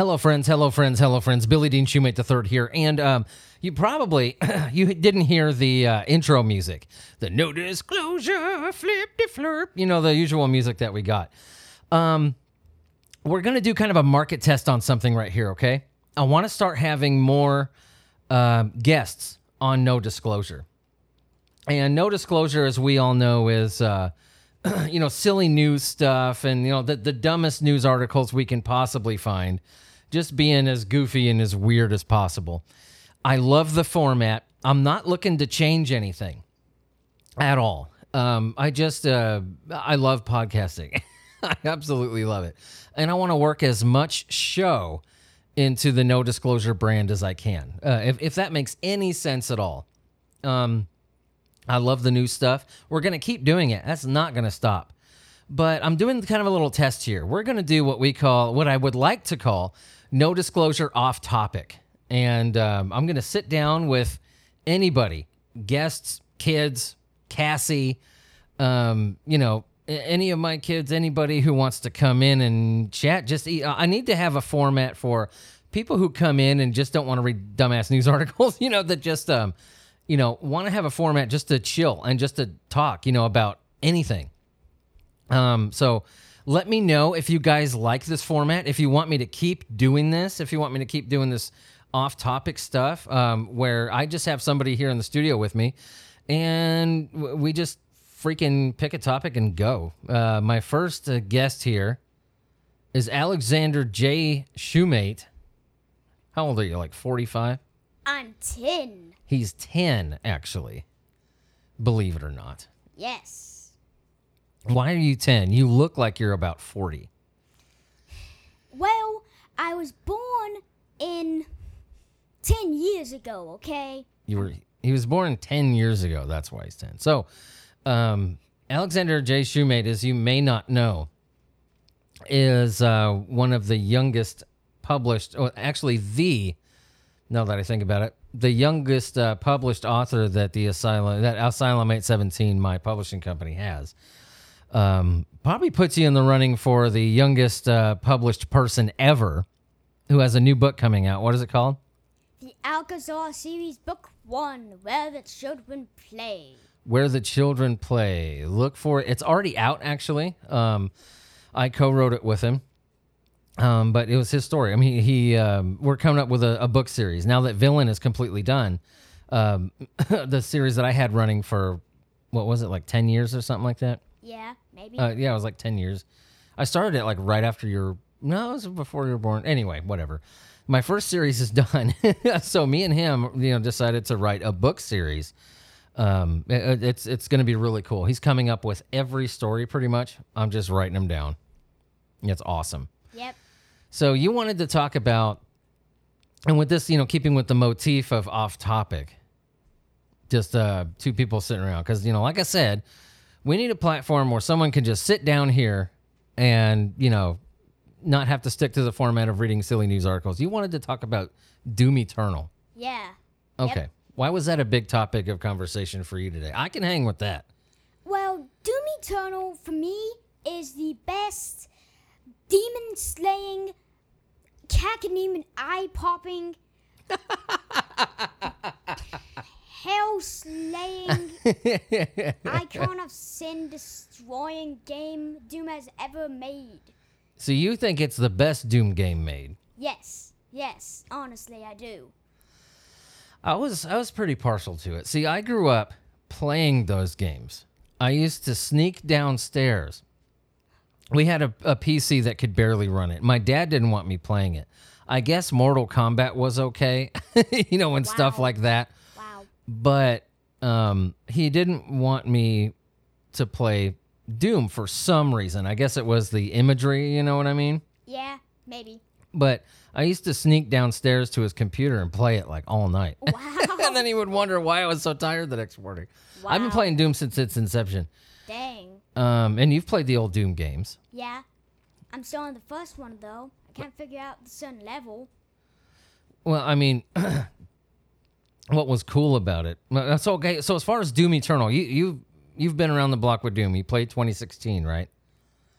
Hello, friends. Hello, friends. Hello, friends. Billy Dean Shoemate the third here, and um, you probably you didn't hear the uh, intro music, the no disclosure, flip de flirp. You know the usual music that we got. Um, we're gonna do kind of a market test on something right here. Okay, I want to start having more uh, guests on no disclosure, and no disclosure, as we all know, is. Uh, you know, silly news stuff and, you know, the, the dumbest news articles we can possibly find, just being as goofy and as weird as possible. I love the format. I'm not looking to change anything at all. Um, I just, uh, I love podcasting. I absolutely love it. And I want to work as much show into the no disclosure brand as I can, uh, if, if that makes any sense at all. Um, I love the new stuff. We're to keep doing it. That's not to stop. But I'm doing kind of a little test here. We're to do what we call, what I would like to call, no disclosure off topic. And um, I'm going to sit down with anybody, guests, kids, Cassie, um, you know, any of my kids, anybody who wants to come in and chat. Just eat. I need to have a format for people who come in and just don't want to read dumbass news articles. You know that just um, you know, want to have a format just to chill and just to talk. You know about anything. Um, so let me know if you guys like this format. If you want me to keep doing this, if you want me to keep doing this off topic stuff, um, where I just have somebody here in the studio with me and we just freaking pick a topic and go. Uh, my first uh, guest here is Alexander J. Shoemate. How old are you? Like 45? I'm 10. He's 10, actually. Believe it or not. Yes. Why are you 10? You look like you're about 40. Well, I was born in 10 years ago, okay? You were he was born 10 years ago. That's why he's 10. So, um, Alexander J. Shoemate, as you may not know, is uh, one of the youngest published, or actually the, now that I think about it, the youngest uh, published author that the Asylum, that Asylum 817, my publishing company, has. Um, probably puts you in the running for the youngest uh, published person ever who has a new book coming out. What is it called? The Alcazar series, book 1, Where the Children Play. Where the Children Play. Look for it. It's already out, actually. Um, I co wrote it with him. Um, but it was his story. I mean, he, um, we're coming up with a, a book series now that Villain is completely done. Um, the series that I had running for what was it like ten years or something like that? Yeah, maybe. Uh, yeah, it was like ten years. I started it like right after your no, it was before you were born. Anyway, whatever. My first series is done, so me and him, you know, decided to write a book series. Um, it- it's it's going to be really cool. He's coming up with every story pretty much. I'm just writing them down. It's awesome. yep. So you wanted to talk about, and with this, you know, keeping with the motif of off topic, just uh, two people sitting around. Because, you know, like I said, we need a platform where someone can just sit down here and, you know, not have to stick to the format of reading silly news articles. You wanted to talk about Doom Eternal. Yeah. Okay. Why was that a big topic of conversation for you today? I can hang with that. Well, Doom Eternal, for me, is the best demon slaying, cacodemon eye popping, hell slaying, icon of sin destroying game Doom has ever made. So you think it's the best Doom game made? Yes, yes, honestly, I do. I was I was pretty partial to it. See, I grew up playing those games. I used to sneak downstairs. We had a, a PC that could barely run it. My dad didn't want me playing it. I guess Mortal Kombat was okay, you know, and stuff like that. But um, he didn't want me to play Doom for some reason. I guess it was the imagery, you know what I mean? Yeah, maybe. But I used to sneak downstairs to his computer and play it like all night. Wow. and then he would wonder why I was so tired the next morning. Wow. I've been playing Doom since its inception. Dang. Um, and you've played the old Doom games. Yeah. I'm still on the first one though. I can't figure out the certain level. Well, I mean, what was cool about it? That's okay. So as far as Doom Eternal, you you you've been around the block with Doom. You played 2016, right?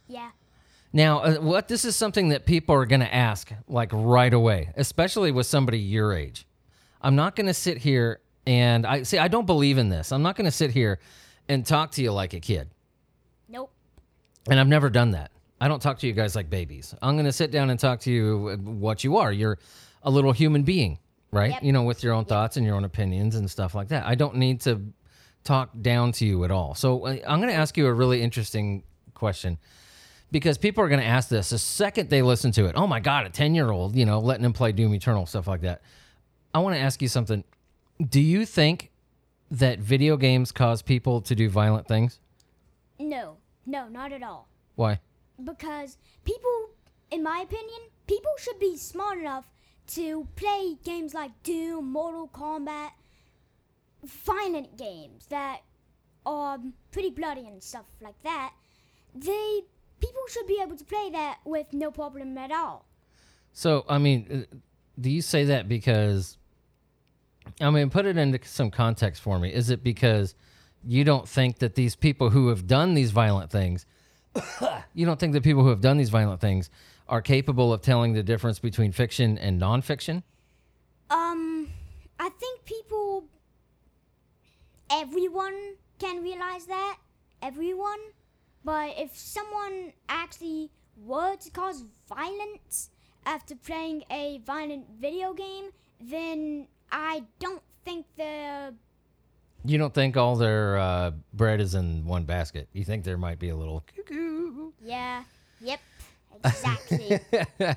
Yeah. Now, uh, what this is something that people are going to ask like right away, especially with somebody your age. I'm not going to sit here and I see I don't believe in this. I'm not going to sit here and talk to you like a kid. Nope. And I've never done that. I don't talk to you guys like babies. I'm going to sit down and talk to you uh, what you are. You're a little human being, right? Yep. You know, with your own thoughts and your own opinions and stuff like that. I don't need to talk down to you at all. So uh, I'm going to ask you a really interesting question because people are going to ask this the second they listen to it. Oh my God, a 10 year old, you know, letting him play Doom Eternal, stuff like that. I want to ask you something. Do you think that video games cause people to do violent things? No. No, not at all. Why? Because people, in my opinion, people should be smart enough to play games like Doom, Mortal Kombat, violent games that are pretty bloody and stuff like that. They people should be able to play that with no problem at all. So, I mean, uh, do you say that because, I mean, put it into some context for me. Is it because you don't think that these people who have done these violent things, you don't think that people who have done these violent things are capable of telling the difference between fiction and nonfiction? Um, I think people, everyone can realize that. Everyone. But if someone actually were to cause violence after playing a violent video game, then I don't think the. You don't think all their uh, bread is in one basket. You think there might be a little cuckoo. Yeah. Yep. Exactly.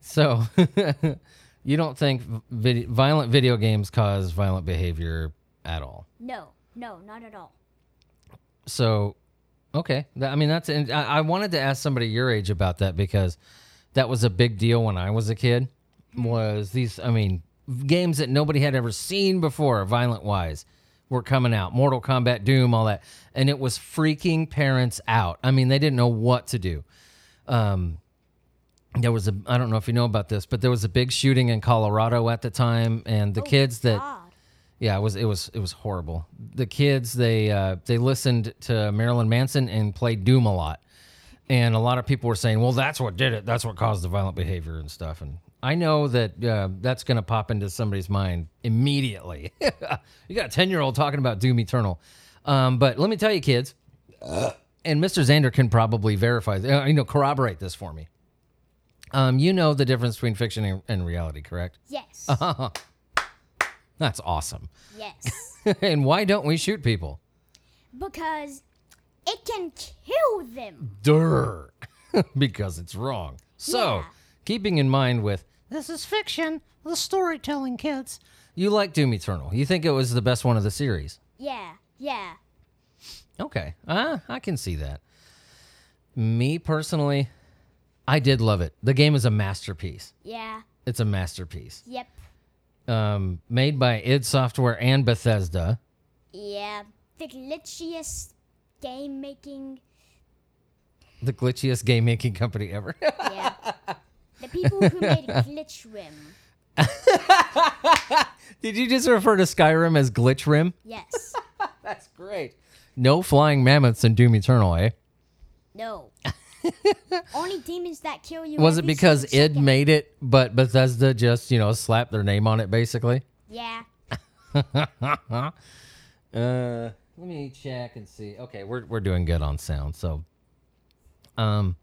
So, you don't think vid- violent video games cause violent behavior at all? no. No, not at all. So, okay. That- I mean, that's. And I, I wanted to ask somebody your age about that because that was a big deal when I was a kid. Hmm. Was these? I mean, games that nobody had ever seen before, violent wise, were coming out. Mortal Kombat, Doom, all that, and it was freaking parents out. I mean, they didn't know what to do. Um, there was a. I don't know if you know about this, but there was a big shooting in Colorado at the time, and the Oh, kids that. God. Yeah, it was it was it was horrible. The kids they uh, they listened to Marilyn Manson and played Doom a lot, and a lot of people were saying, "Well, that's what did it. That's what caused the violent behavior and stuff." And I know that uh, that's going to pop into somebody's mind immediately. you got a ten year old talking about Doom Eternal, um, but let me tell you, kids, and Mr. Zander can probably verify, uh, you know, corroborate this for me. Um, you know the difference between fiction and, and reality, correct? Yes. Uh-huh. That's awesome. yes. and why don't we shoot people? because it can kill them. Durr. because it's wrong. So, Yeah. keeping in mind with this is fiction, the storytelling kids. You like Doom Eternal. You think it was the best one of the series. Yeah. Yeah. Okay. Ah, I can see that. Me personally, I did love it. The game is a masterpiece. Yeah. It's a masterpiece. Yep. Um, made by id Software and Bethesda. Yeah. The glitchiest game making. The glitchiest game making company ever. Yeah. the people who made Glitch Rim. Did you just refer to Skyrim as Glitch Rim? Yes. That's great. No flying mammoths in Doom Eternal, eh? No. Only demons that kill you. Was it because id second. made it, but Bethesda just, you know, slapped their name on it basically? Yeah. Uh, let me check and see. Okay, we're we're doing good on sound. So, um,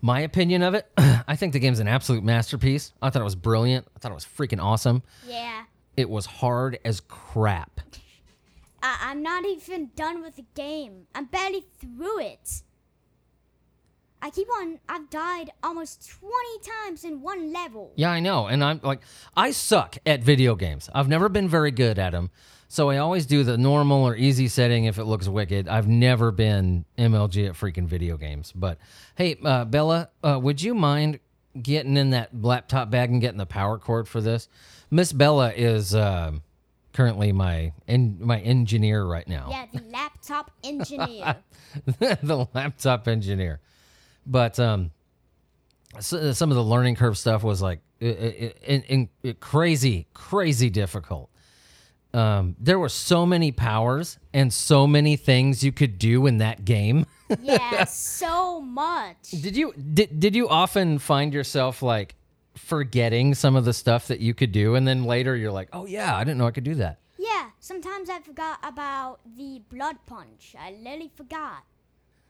my opinion of it, I think the game's an absolute masterpiece. I thought it was brilliant. I thought it was freaking awesome. Yeah. It was hard as crap. I- I'm not even done with the game. I'm barely through it. I keep on. I've died almost 20 times in one level. Yeah, I know. And I'm like, I suck at video games. I've never been very good at them. So I always do the normal or easy setting if it looks wicked. I've never been MLG at freaking video games. But hey, uh, Bella, uh, would you mind getting in that laptop bag and getting the power cord for this? Miss Bella is uh, currently my en- my engineer right now. Yeah, the laptop engineer. the laptop engineer. But um, so, some of the learning curve stuff was like i- i- in, in, crazy, crazy difficult. Um, there were so many powers and so many things you could do in that game. Yeah, so much. Did you did did you often find yourself like forgetting some of the stuff that you could do, and then later you're like, oh yeah, I didn't know I could do that. Yeah, sometimes I forgot about the blood punch. I literally forgot.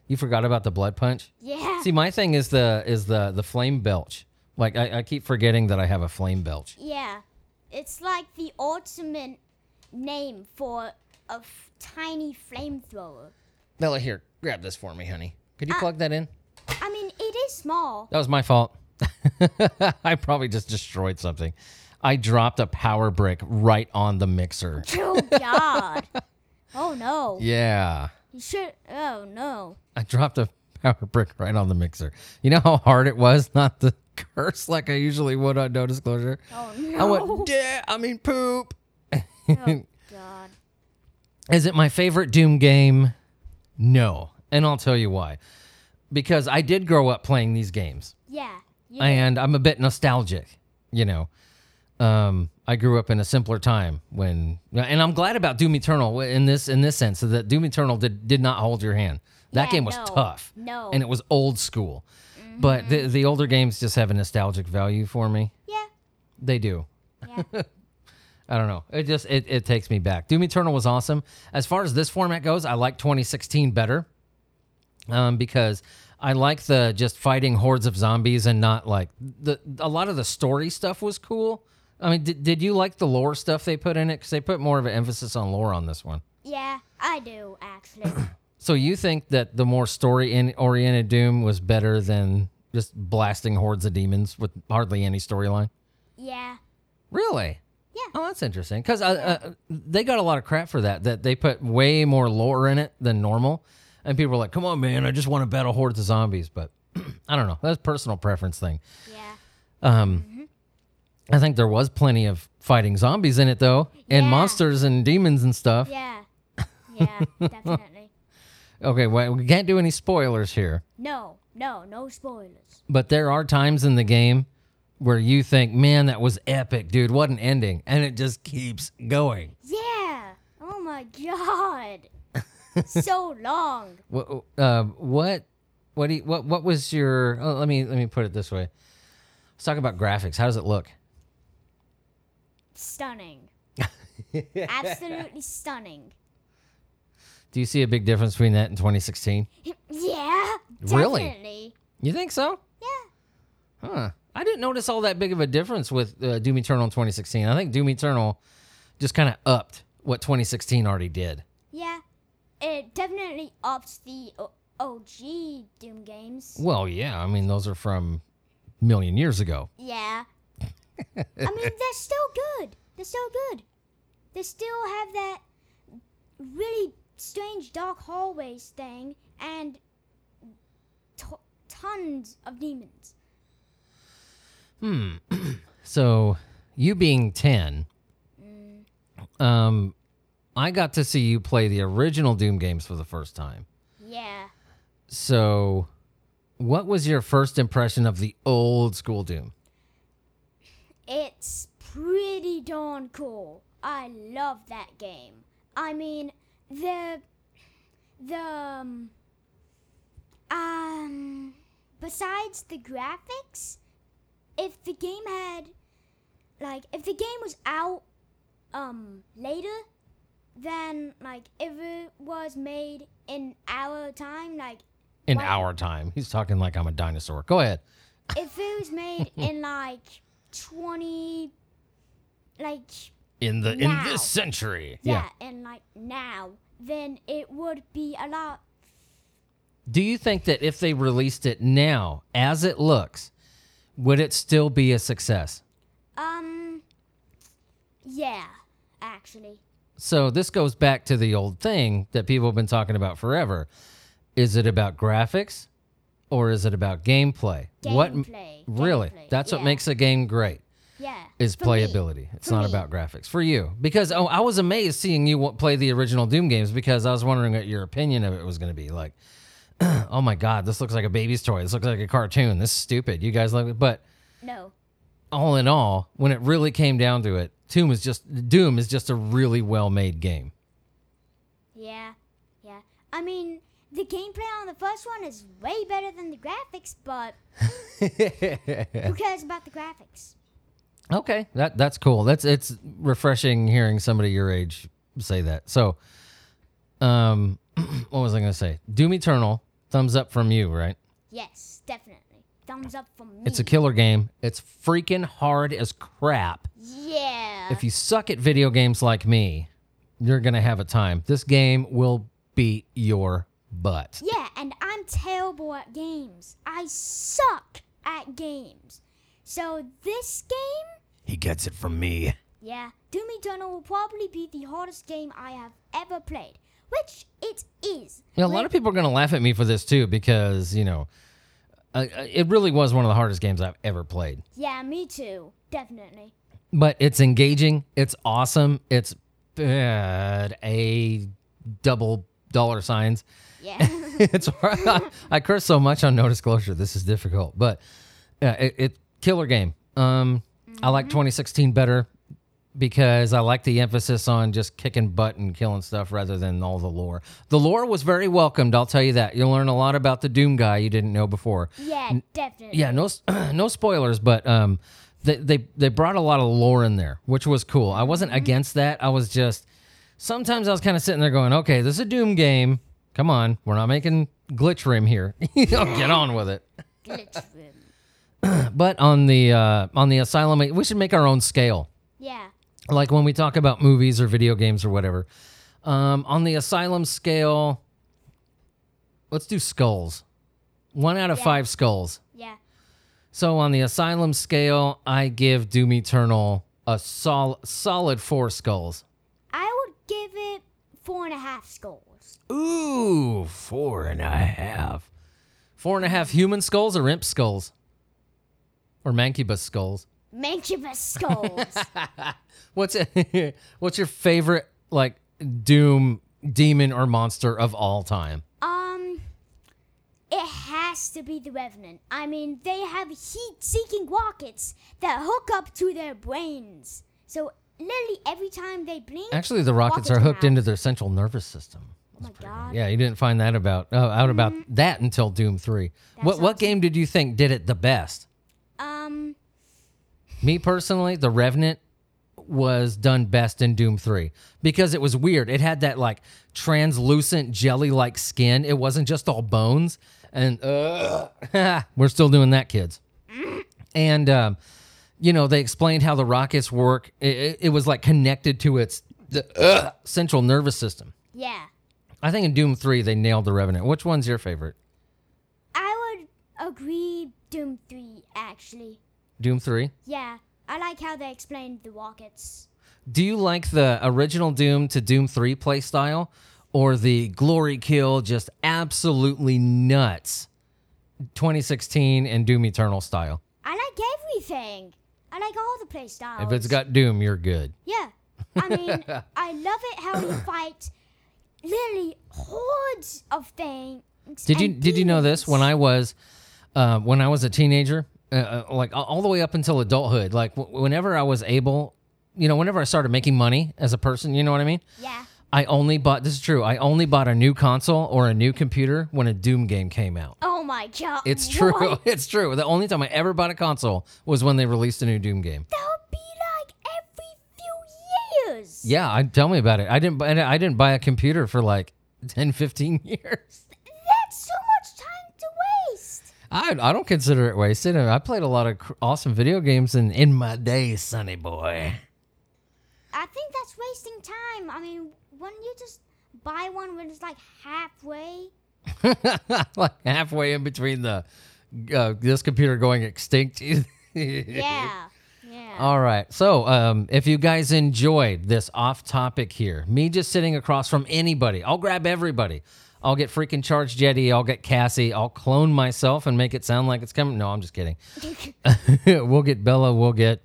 You forgot about the blood punch. Yeah. See, my thing is the is the the flame belch. Like I, I keep forgetting that I have a flame belch. Yeah. It's like the ultimate name for a f- tiny flamethrower. Bella, here, grab this for me, honey. Could you uh, plug that in? I mean, it is small. That was my fault. I probably just destroyed something. I dropped a power brick right on the mixer. Oh, God. oh, no. Yeah. You should. Oh, no. I dropped a power brick right on the mixer. You know how hard it was not to curse like I usually would on no disclosure? Oh, no! I went, yeah, I mean poop. oh, God. Is it my favorite Doom game? No. And I'll tell you why. Because I did grow up playing these games. Yeah. And I'm a bit nostalgic, you know. Um, I grew up in a simpler time when, and I'm glad about Doom Eternal in this in this sense so that Doom Eternal did did not hold your hand. That Yeah, game was no. tough, No. and it was old school. But the the older games just have a nostalgic value for me. Yeah. They do. Yeah. I don't know. It just it, it takes me back. Doom Eternal was awesome. As far as this format goes, I like 2016 better. Um, because I like the just fighting hordes of zombies and not like the a lot of the story stuff was cool. I mean, did, did you like the lore stuff they put in it? Because they put more of an emphasis on lore on this one. yeah, I do, actually. So you think that the more story in oriented Doom was better than just blasting hordes of demons with hardly any storyline? yeah. Really? Yeah. Oh, that's interesting. Because uh, uh, they got a lot of crap for that. That they put way more lore in it than normal, and people were like, "Come on, man! I just want to battle hordes of zombies." But I don't know. That's personal preference thing. Yeah. Um, I think there was plenty of fighting zombies in it though, and Yeah. monsters and demons and stuff. Yeah. Yeah, definitely. Okay, well, we can't do any spoilers here, No, no, no spoilers. but there are times in the game where you think, "Man, that was epic, dude! What an ending!" And it just keeps going. Yeah. Oh my god. so long. What uh, what what do you, what what was your oh, let me let me put it this way. Let's talk about graphics. How does it look? Stunning. Absolutely stunning. Do you see a big difference between that and 2016? Yeah. Really? Definitely. You think so? Yeah. Huh. I didn't notice all that big of a difference with uh, Doom Eternal in 2016. I think Doom Eternal just kind of upped what 2016 already did. It definitely ups the OG Doom games. Well, yeah. I mean, those are from a million years ago. Yeah. I mean, they're still good. They're still good. They still have that really strange dark hallways thing and t- tons of demons. Hmm. so, you being 10, um, I got to see you play the original Doom games for the first time. Yeah. So, what was your first impression of the old school Doom? It's pretty darn cool. I love that game. I mean, the the um, um besides the graphics, if the game had like if the game was out um later then like if it was made in our time like In Why- our time, he's talking like I'm a dinosaur. Go ahead. if it was made in like 20 like In the in this century, yeah, and like now then it would be a lot Do you think that if they released it now, as it looks, would it still be a success? um yeah actually So this goes back to the old thing that people have been talking about forever. Is it about graphics or is it about gameplay? What Gameplay, really? That's what makes a game great. yeah Is for me. playability. It's For not me. about graphics for you because oh, I was amazed seeing you play the original Doom games because I was wondering what your opinion of it was going to be. Like, oh my god, this looks like a baby's toy. This looks like a cartoon. This is stupid. You guys like it, but no all in all, when it really came down to it, Doom is just Doom is just a really well made game. yeah yeah i mean the gameplay on the first one is way better than the graphics, but who cares about the graphics? Okay, that that's cool. That's it's refreshing hearing somebody your age say that. So, um, what was I going to say? Doom Eternal, thumbs up from you, right? Yes, definitely. Thumbs up from me. It's a killer game. It's freaking hard as crap. yeah. If you suck at video games like me, you're gonna have a time. This game will beat your butt. yeah, and I'm terrible at games. I suck at games. So this game, He gets it from me. yeah, Doom Eternal will probably be the hardest game I have ever played, which it is. Yeah, a lot of people are gonna laugh at me for this too because you know, uh, uh, it really was one of the hardest games I've ever played. Yeah, me too. Definitely. But it's engaging. It's awesome. It's bad. A double dollar signs. Yeah. it's hard. I curse so much on no disclosure. This is difficult, but yeah, it, it killer game. Um, I like 2016 better because I like the emphasis on just kicking butt and killing stuff rather than all the lore. The lore was very welcomed. I'll tell you that. You'll learn a lot about the Doom guy you didn't know before. yeah, definitely. Yeah, no, no spoilers, but um, they, they they brought a lot of lore in there, which was cool. I wasn't against that. I was just sometimes I was kind of sitting there going, okay, this is a Doom game. Come on, we're not making glitch rim here. you know, get on with it. Glitch room. But on the uh, on the asylum, we should make our own scale. Yeah. Like when we talk about movies or video games or whatever. Um, on the asylum scale, let's do skulls. One out of Yeah. five skulls. Yeah. So on the asylum scale, I give Doom Eternal a sol- solid four skulls. I would give it four and a half skulls. Ooh, four and a half. Four and a half human skulls or imp skulls? Or mancubus skulls? Mancubus skulls. What's what's your favorite like Doom demon or monster of all time? um, it has to be the Revenant. I mean, they have heat-seeking rockets that hook up to their brains. So literally every time they blink, Actually, the rockets Rockets are hooked out. into their central nervous system. oh my god. Yeah, you didn't find that about uh, out about that until Doom Three. What what game did you think did it the best? Me personally, the Revenant was done best in Doom 3 because it was weird. It had that like translucent jelly like skin. It wasn't just all bones. And uh, we're still doing that, kids. And, um, you know, they explained how the rockets work. It, it, it was like connected to its the, uh, central nervous system. yeah. I think in Doom 3, they nailed the Revenant. Which one's your favorite? I would agree Doom 3 actually. Doom 3? Yeah. I like how they explained the rockets. Do you like the original Doom to Doom 3 play style or the glory kill just absolutely nuts 2016 and Doom Eternal style? I like everything. I like all the play styles. If it's got Doom, you're good. Yeah. I mean, I love it how you fight literally hordes of things. Did you did you know this when I was uh, when I was a teenager, uh, uh, like all- the way up until adulthood, like w- whenever I was able, you know, whenever I started making money as a person, you know what I mean? Yeah. I only bought this is true. I only bought a new console or a new computer when a Doom game came out. Oh my god. It's true. What? It's true. The only time I ever bought a console was when they released a new Doom game. That would be like every few years. Yeah, I tell me about it. I didn't buy I didn't buy a computer for like 10, 15 years. That's so much time to waste. I, I don't consider it wasted. I played a lot of cr- awesome video games in, in my day, sonny boy. I think that's wasting time. I mean, wouldn't you just buy one when it's like halfway? like halfway in between the uh, this computer going extinct. Yeah. Yeah. All right. So, um, if you guys enjoyed this off topic here, me just sitting across from anybody, I'll grab everybody. I'll get freaking Charged Jetty. I'll get Cassie. I'll clone myself and make it sound like it's coming. No, I'm just kidding. we'll get Bella. We'll get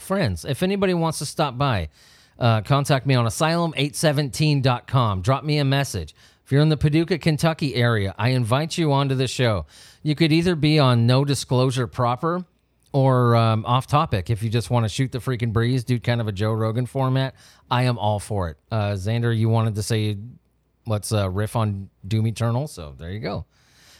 friends. If anybody wants to stop by, uh, contact me on asylum817.com. Drop me a message. If you're in the Paducah, Kentucky area, I invite you onto the show. You could either be on no disclosure proper or um, off topic. If you just want to shoot the freaking breeze, do kind of a Joe Rogan format, I am all for it. Uh, Xander, you wanted to say let's uh, riff on Doom Eternal. So there you go.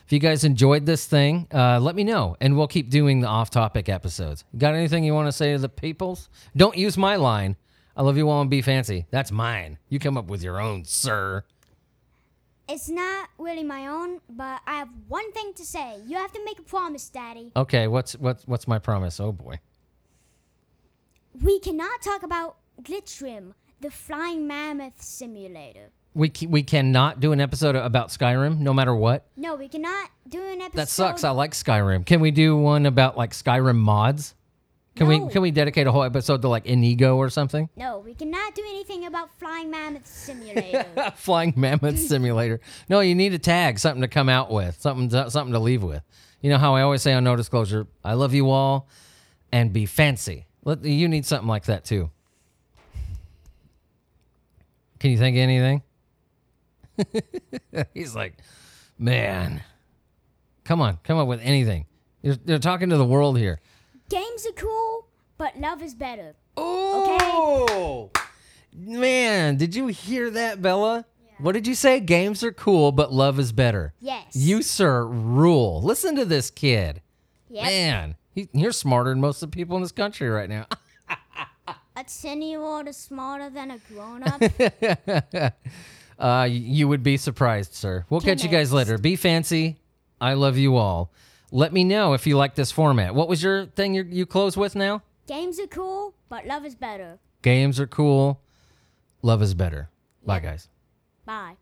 If you guys enjoyed this thing, uh, let me know, and we'll keep doing the off-topic episodes. Got anything you want to say to the peoples? Don't use my line. I love you all and be fancy. That's mine. You come up with your own, sir. It's not really my own, but I have one thing to say. You have to make a promise, Daddy. Okay, what's what's what's my promise? Oh boy. We cannot talk about Glitchrim, the flying mammoth simulator. We we cannot do an episode about Skyrim, no matter what. No, we cannot do an episode. That sucks. I like Skyrim. Can we do one about like Skyrim mods? Can No. we can we dedicate a whole episode to like Inigo or something? No, we cannot do anything about flying mammoth simulator. Flying Mammoth Simulator. No, you need a tag, something to come out with, something to, something to leave with. You know how I always say on no disclosure, I love you all, and be fancy. Let, you need something like that too. Can you think of anything? He's like, man, come on, come up with anything. You're, you're talking to the world here. Games are cool, but love is better. Oh, man, did you hear that, Bella? What did you say? Games are cool, but love is better. Yes. You, sir, rule. Listen to this kid. Yep. Man, he, you're smarter than most of the people in this country right now. A 10 year old is smarter than a grown up. Uh, you would be surprised, sir. We'll catch you guys later. Be fancy. I love you all. Let me know if you like this format. What was your thing you you close with now? Games are cool, but love is better. Games are cool. Love is better. Bye, guys. Bye.